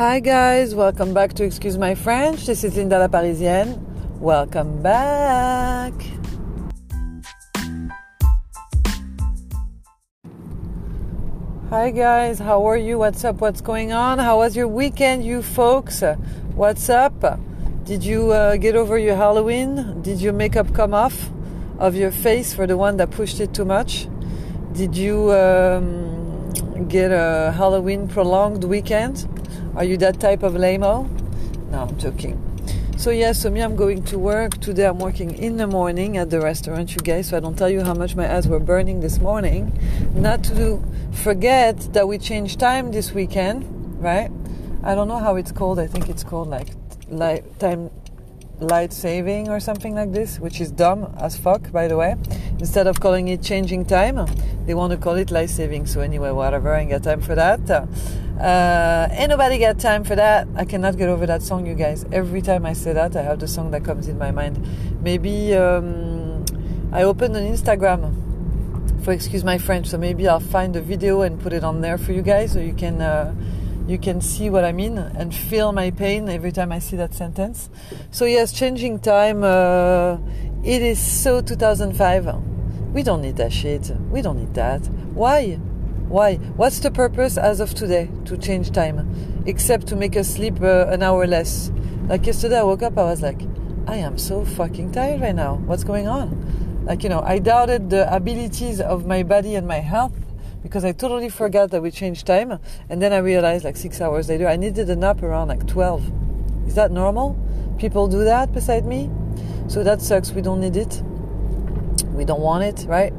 Hi guys, welcome back to Excuse My French. This is Linda La Parisienne. Welcome back. Hi guys, how are you? What's up? What's going on? How was your weekend, you folks? What's up? Did you uh, get over your Halloween? Did your makeup come off of your face for the one that pushed it too much? Did you um, get a Halloween prolonged weekend? Are you that type of lame-o? No, I'm joking. So yeah, so me, I'm going to work. Today I'm working in the morning at the restaurant, you guys, so I don't tell you how much my eyes were burning this morning. Not to forget that we changed time this weekend, right? I don't know how it's called. I think it's called like light time light saving or something like this, which is dumb as fuck, by the way. Instead of calling it changing time, they want to call it light saving. So anyway, whatever, I ain't got time for that. Uh, ain't nobody got time for that. I cannot get over that song, you guys. Every time I say that, I have the song that comes in my mind. Maybe um, I opened an Instagram for excuse my French, so maybe I'll find a video and put it on there for you guys, so you can. Uh, you can see what I mean and feel my pain every time I see that sentence. So yes, changing time. Uh, it is so 2005. We don't need that shit. We don't need that. Why? Why? What's the purpose as of today to change time, except to make us sleep uh, an hour less? Like yesterday, I woke up. I was like, I am so fucking tired right now. What's going on? Like you know, I doubted the abilities of my body and my health because I totally forgot that we changed time. And then I realized like six hours later, I needed a nap around like 12. Is that normal? People do that beside me? So that sucks. We don't need it. We don't want it, right?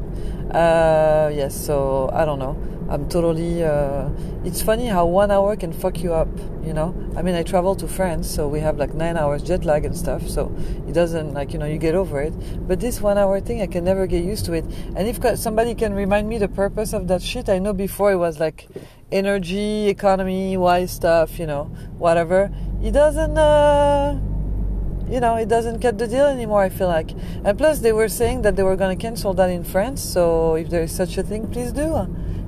Uh, yes, so I don't know. I'm totally. Uh, it's funny how one hour can fuck you up, you know? I mean, I travel to France, so we have like nine hours jet lag and stuff, so it doesn't, like, you know, you get over it. But this one hour thing, I can never get used to it. And if somebody can remind me the purpose of that shit, I know before it was like energy, economy, wise stuff, you know, whatever. It doesn't. Uh, you know, it doesn't cut the deal anymore, I feel like. And plus, they were saying that they were going to cancel that in France, so if there is such a thing, please do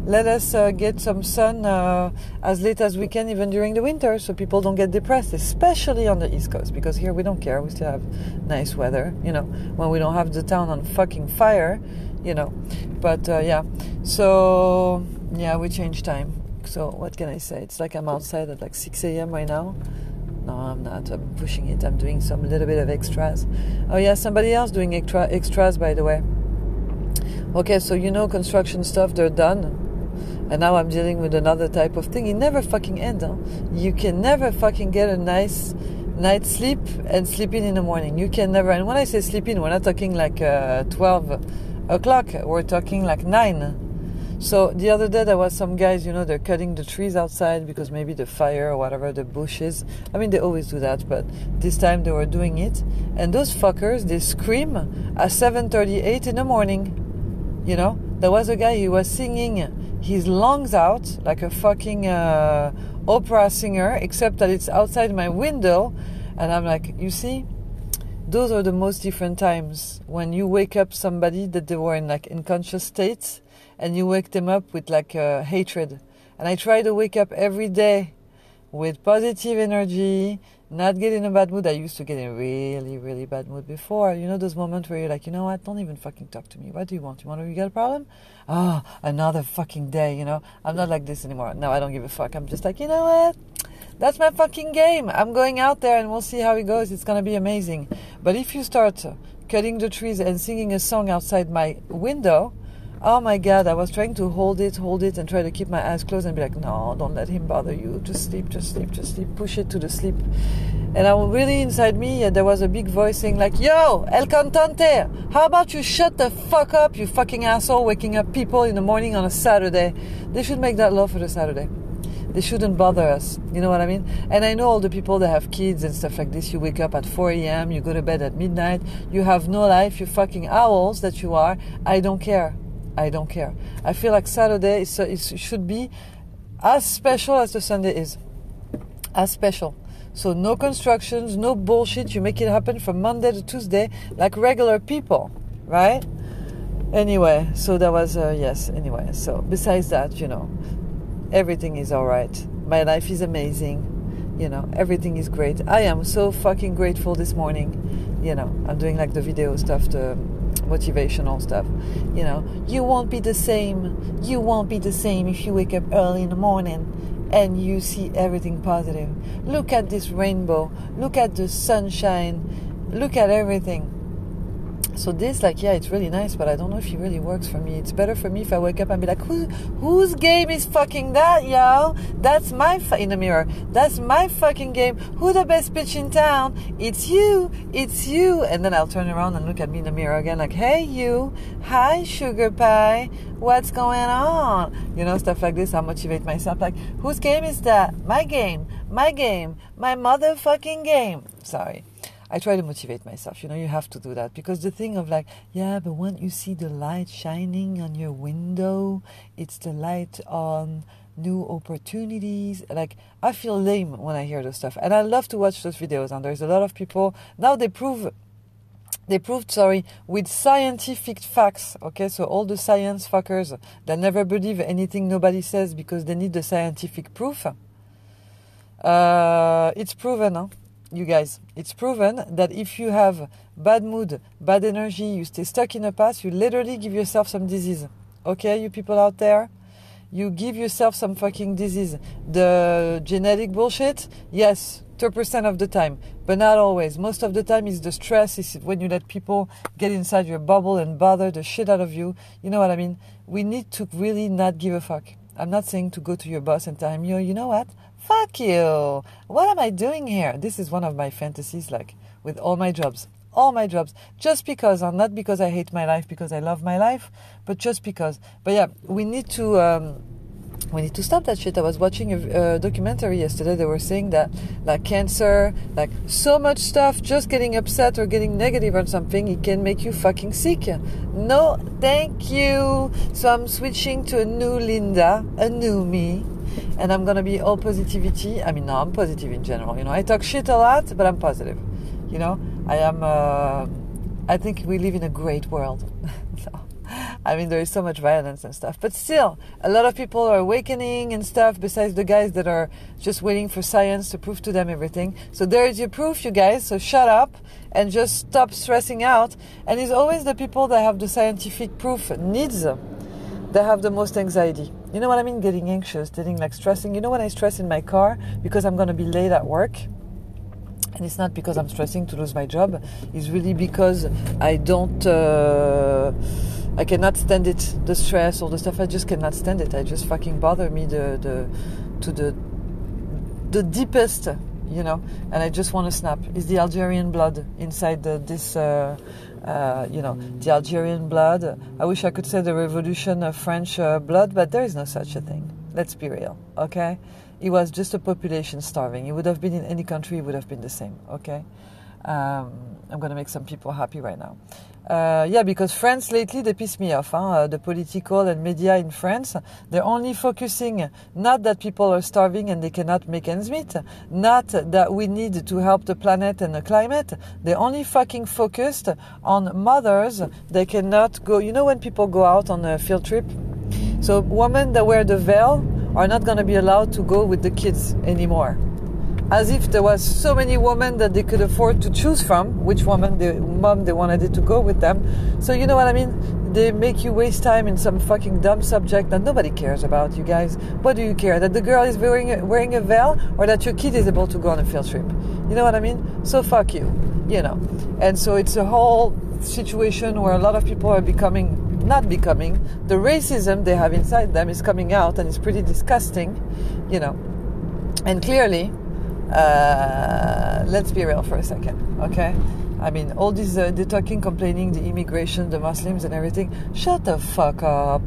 let us uh, get some sun uh, as late as we can, even during the winter, so people don't get depressed, especially on the East Coast, because here we don't care. We still have nice weather, you know, when we don't have the town on fucking fire, you know. But uh, yeah, so yeah, we change time. So what can I say? It's like I'm outside at like 6 a.m. right now. No, I'm not. I'm pushing it. I'm doing some little bit of extras. Oh yeah, somebody else doing extra extras, by the way. Okay, so you know construction stuff, they're done and now I'm dealing with another type of thing. It never fucking ends. Huh? You can never fucking get a nice night's sleep and sleep in in the morning. You can never. And when I say sleep in, we're not talking like uh, 12 o'clock. We're talking like 9. So the other day there was some guys, you know, they're cutting the trees outside because maybe the fire or whatever the bushes. I mean, they always do that, but this time they were doing it. And those fuckers, they scream at 7:38 in the morning. You know, there was a guy. He was singing his lungs out like a fucking uh, opera singer, except that it's outside my window. And I'm like, you see, those are the most different times when you wake up somebody that they were in like unconscious states and you wake them up with like uh, hatred. And I try to wake up every day with positive energy, not get in a bad mood. I used to get in really, really bad mood before. You know those moments where you're like, you know what? Don't even fucking talk to me. What do you want? You want to? Got a problem? Oh, another fucking day. You know, I'm not like this anymore. No, I don't give a fuck. I'm just like, you know what? That's my fucking game. I'm going out there and we'll see how it goes. It's gonna be amazing. But if you start cutting the trees and singing a song outside my window, oh my god, I was trying to hold it, hold it, and try to keep my eyes closed and be like, no, don't let him bother you. Just sleep, just sleep, just sleep. Push it to the sleep. And I really inside me, there was a big voice saying like, yo, El Cantante, how about you shut the fuck up, you fucking asshole, waking up people in the morning on a Saturday. They should make that law for the Saturday. They shouldn't bother us. You know what I mean? And I know all the people that have kids and stuff like this. You wake up at 4 a.m., you go to bed at midnight, you have no life, you fucking owls that you are. I don't care. I don't care. I feel like Saturday is, it should be as special as the Sunday is. As special. So no constructions, no bullshit. You make it happen from Monday to Tuesday like regular people, right? Anyway, so that was uh, yes. Anyway, so besides that, you know, everything is all right. My life is amazing. You know, everything is great. I am so fucking grateful this morning. You know, I'm doing like the video stuff, the motivational stuff. You know, you won't be the same. You won't be the same if you wake up early in the morning and you see everything positive. Look at this rainbow. Look at the sunshine. Look at everything so this like yeah it's really nice but i don't know if it really works for me. It's better for me if i wake up and be like Who, whose game is fucking that yo that's my fu- in the mirror. That's my fucking game. Who the best bitch in town? It's you. It's you. And then i'll turn around and look at me in the mirror again like hey you. Hi sugar pie. What's going on? You know stuff like this. I motivate myself like whose game is that? My game. My game. My motherfucking game. Sorry I try to motivate myself. You know, you have to do that because the thing of like, yeah, but when you see the light shining on your window, it's the light on new opportunities. Like, I feel lame when I hear those stuff, and I love to watch those videos. And there's a lot of people now. They prove they proved sorry with scientific facts okay so all the science fuckers that never believe anything nobody says because they need the scientific proof uh, it's proven huh? You guys, it's proven that if you have bad mood, bad energy, you stay stuck in the past, you literally give yourself some disease. Okay, you people out there? You give yourself some fucking disease. The genetic bullshit, yes, 2% of the time, but not always. Most of the time is the stress, is when you let people get inside your bubble and bother the shit out of you. You know what I mean? We need to really not give a fuck. I'm not saying to go to your boss and tell him, yo, you know what? Fuck you. What am I doing here? This is one of my fantasies, like with all my jobs. All my jobs. Just because, and not because I hate my life, because I love my life, but just because. But yeah, we need to. Um, we need to stop that shit. I was watching a, a, documentary yesterday. They were saying that, like cancer, like so much stuff, just getting upset or getting negative on something, it can make you fucking sick. No, thank you. So I'm switching to a new Linda, a new me and I'm gonna be all positivity. I mean, no, I'm positive in general. You know, I talk shit a lot, but I'm positive. You know, I am. Uh, I think we live in a great world. so, I mean, there is so much violence and stuff, but still, a lot of people are awakening and stuff. Besides the guys that are just waiting for science to prove to them everything. So there is your proof, you guys. So shut up and just stop stressing out. And it's always the people that have the scientific proof needs that have the most anxiety. You know what I mean? Getting anxious, getting like stressing. You know when I stress in my car because I'm going to be late at work? And it's not because I'm stressing to lose my job. It's really because I don't, uh, I cannot stand it, the stress, all the stuff. I just cannot stand it. I just fucking bother me the, the, to the, the deepest, you know. And I just want to snap. It's the Algerian blood inside the, this, uh, uh, you know, the Algerian blood. I wish I could say the revolution of French uh, blood, but there is no such a thing. Let's be real, okay? It was just a population starving. It would have been in any country, it would have been the same, okay? Um, I'm going to make some people happy right now. Uh, yeah, because France lately they piss me off. Huh? Uh, the political and media in France, they're only focusing not that people are starving and they cannot make ends meet, not that we need to help the planet and the climate. They're only fucking focused on mothers. They cannot go. You know when people go out on a field trip, so women that wear the veil are not going to be allowed to go with the kids anymore as if there was so many women that they could afford to choose from which woman the mom they wanted to go with them. So you know what i mean? They make you waste time in some fucking dumb subject that nobody cares about you guys. What do you care? That the girl is wearing a, wearing a veil or that your kid is able to go on a field trip? You know what i mean? So fuck you you know. And so it's a whole situation where a lot of people are becoming not becoming the racism they have inside them is coming out and it's pretty disgusting you know. And clearly uh, let's be real for a second, okay? I mean, all these uh, the talking, complaining, the immigration, the Muslims, and everything. Shut the fuck up.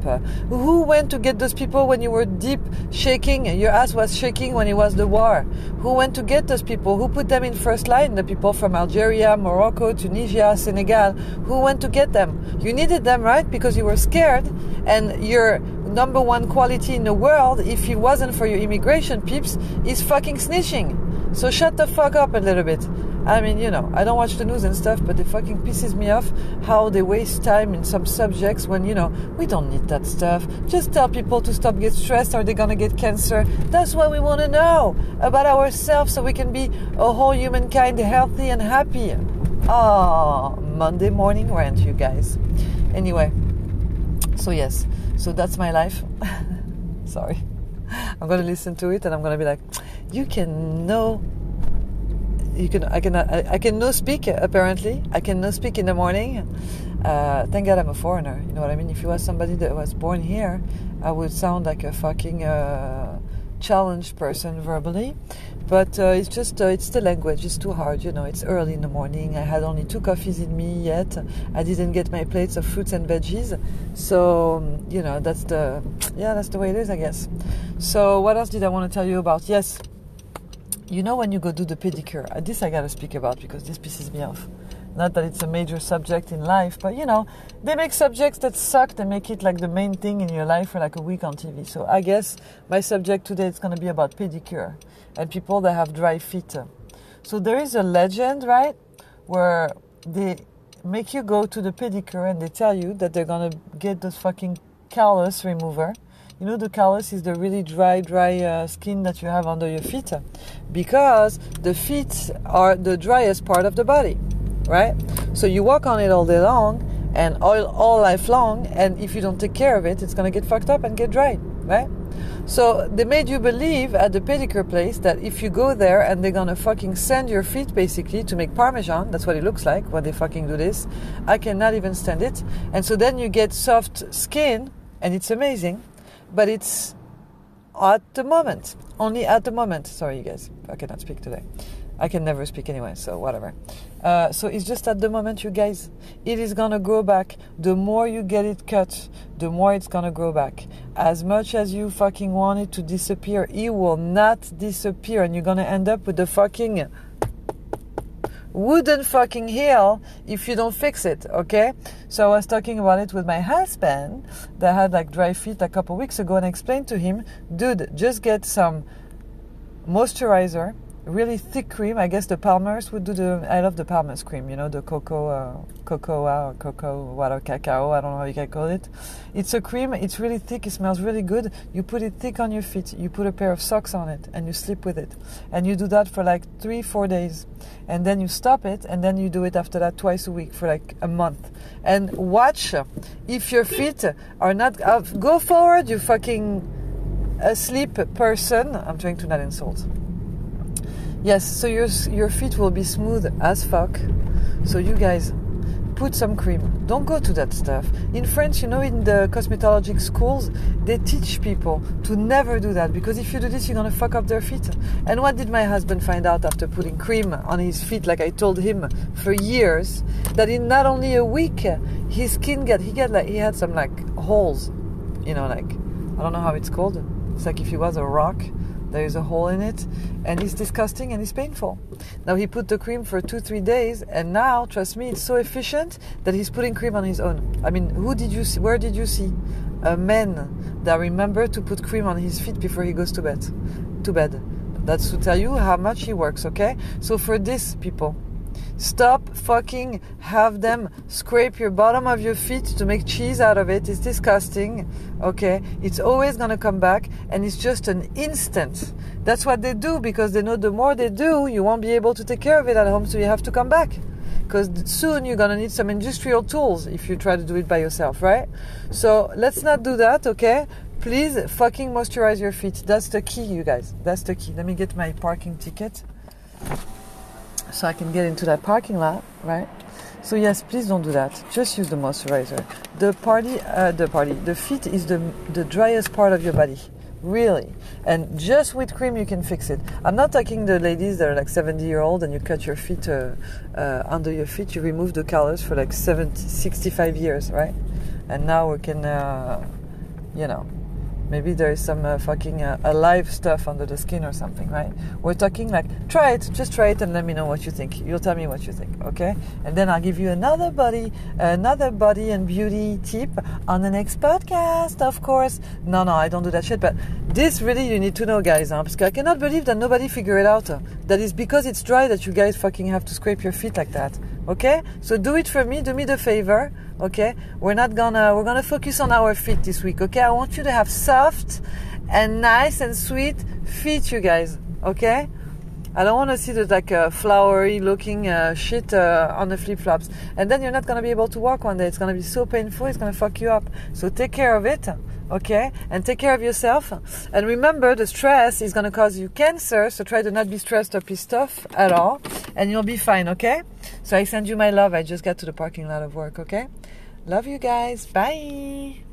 Who went to get those people when you were deep shaking? Your ass was shaking when it was the war. Who went to get those people? Who put them in first line? The people from Algeria, Morocco, Tunisia, Senegal. Who went to get them? You needed them, right? Because you were scared, and your number one quality in the world, if it wasn't for your immigration peeps, is fucking snitching. So shut the fuck up a little bit. I mean, you know, I don't watch the news and stuff, but it fucking pisses me off how they waste time in some subjects when, you know, we don't need that stuff. Just tell people to stop get stressed or they're gonna get cancer. That's what we want to know about ourselves so we can be a whole humankind healthy and happy. Oh, Monday morning rant, you guys. Anyway, so yes, so that's my life. Sorry. I'm gonna listen to it and I'm gonna be like, you can know you can I can I, I can no speak apparently I can no speak in the morning. Uh, thank God I'm a foreigner. You know what I mean? If you was somebody that was born here, I would sound like a fucking uh, challenged person verbally. But uh, it's just uh, it's the language. It's too hard. You know, it's early in the morning. I had only two coffees in me yet. I didn't get my plates of fruits and veggies. So you know that's the yeah that's the way it is, I guess. So what else did I want to tell you about? Yes you know when you go do the pedicure uh, this i gotta speak about because this pisses me off. Not that it's a major subject in life but you know they make subjects that suck they make it like the main thing in your life for like a week on tv so i guess my subject today is going to be about pedicure and people that have dry feet. So there is a legend right where they make you go to the pedicure and they tell you that they're going to get this fucking callus remover you know, the callus is the really dry, dry uh, skin that you have under your feet because the feet are the driest part of the body, right? So you walk on it all day long and all, all life long, and if you don't take care of it, it's gonna get fucked up and get dry, right? So they made you believe at the pedicure place that if you go there and they're gonna fucking sand your feet basically to make parmesan, that's what it looks like when they fucking do this. I cannot even stand it. And so then you get soft skin and it's amazing but it's at the moment, only at the moment. Sorry, you guys, I cannot speak today. I can never speak anyway, so whatever. Uh, so it's just at the moment, you guys. It is gonna grow back. The more you get it cut, the more it's gonna grow back. As much as you fucking want it to disappear, it will not disappear, and you're gonna end up with the fucking wouldn't fucking heal if you don't fix it, okay? So I was talking about it with my husband that had like dry feet a couple weeks ago and I explained to him, dude, just get some moisturizer really thick cream. I guess the Palmer's would do the. I love the Palmer's cream. You know the cocoa, uh, cocoa or cocoa, what cacao. I don't know how you can call it. It's a cream. It's really thick. It smells really good. You put it thick on your feet. You put a pair of socks on it, and you sleep with it. And you do that for like three, four days, and then you stop it, and then you do it after that twice a week for like a month. And watch if your feet are not. Uh, go forward, you fucking asleep person. I'm trying to not insult. Yes, so your your feet will be smooth as fuck. So you guys put some cream. Don't go to that stuff. In France, you know, in the cosmetologic schools, they teach people to never do that because if you do this, you're gonna fuck up their feet. And what did my husband find out after putting cream on his feet, like I told him for years, that in not only a week, his skin got he got like he had some like holes, you know, like I don't know how it's called. It's like if he was a rock there is a hole in it, and it's disgusting and it's painful. Now he put the cream for two, three days, and now, trust me, it's so efficient that he's putting cream on his own. I mean, who did you see? Where did you see a man that remember to put cream on his feet before he goes to bed? To bed. That's to tell you how much he works. Okay. So for this, people, Stop fucking have them scrape your bottom of your feet to make cheese out of it. It's disgusting. Okay? It's always gonna come back and it's just an instant. That's what they do because they know the more they do, you won't be able to take care of it at home, so you have to come back. Because soon you're gonna need some industrial tools if you try to do it by yourself, right? So let's not do that, okay? Please fucking moisturize your feet. That's the key, you guys. That's the key. Let me get my parking ticket so I can get into that parking lot, right? So yes, please don't do that. Just use the moisturizer. The party, uh, the party, the feet is the the driest part of your body, really. And just with cream you can fix it. I'm not talking the ladies that are like 70 year old and you cut your feet uh, uh, under your feet. You remove the callus for like 70, 65 years, right? And now we can, uh, you know, maybe there is some uh, fucking uh, alive stuff under the skin or something, right? We're talking like, try it, just try it and let me know what you think. You'll tell me what you think, okay? And then I'll give you another body, another body and beauty tip on the next podcast, of course. No, no, I don't do that shit, but this really you need to know, guys, huh? because I cannot believe that nobody figured it out. That is because it's dry that you guys fucking have to scrape your feet like that, okay? So do it for me, do me the favor okay we're not gonna we're gonna focus on our feet this week okay i want you to have soft and nice and sweet feet you guys okay I don't want to see the like uh, flowery looking uh, shit uh, on the flip flops, and then you're not gonna be able to walk one day. It's gonna be so painful. It's gonna fuck you up. So take care of it, okay, and take care of yourself. And remember, the stress is gonna cause you cancer. So try to not be stressed or pissed off at all, and you'll be fine, okay? So I send you my love. I just got to the parking lot of work, okay? Love you guys. Bye.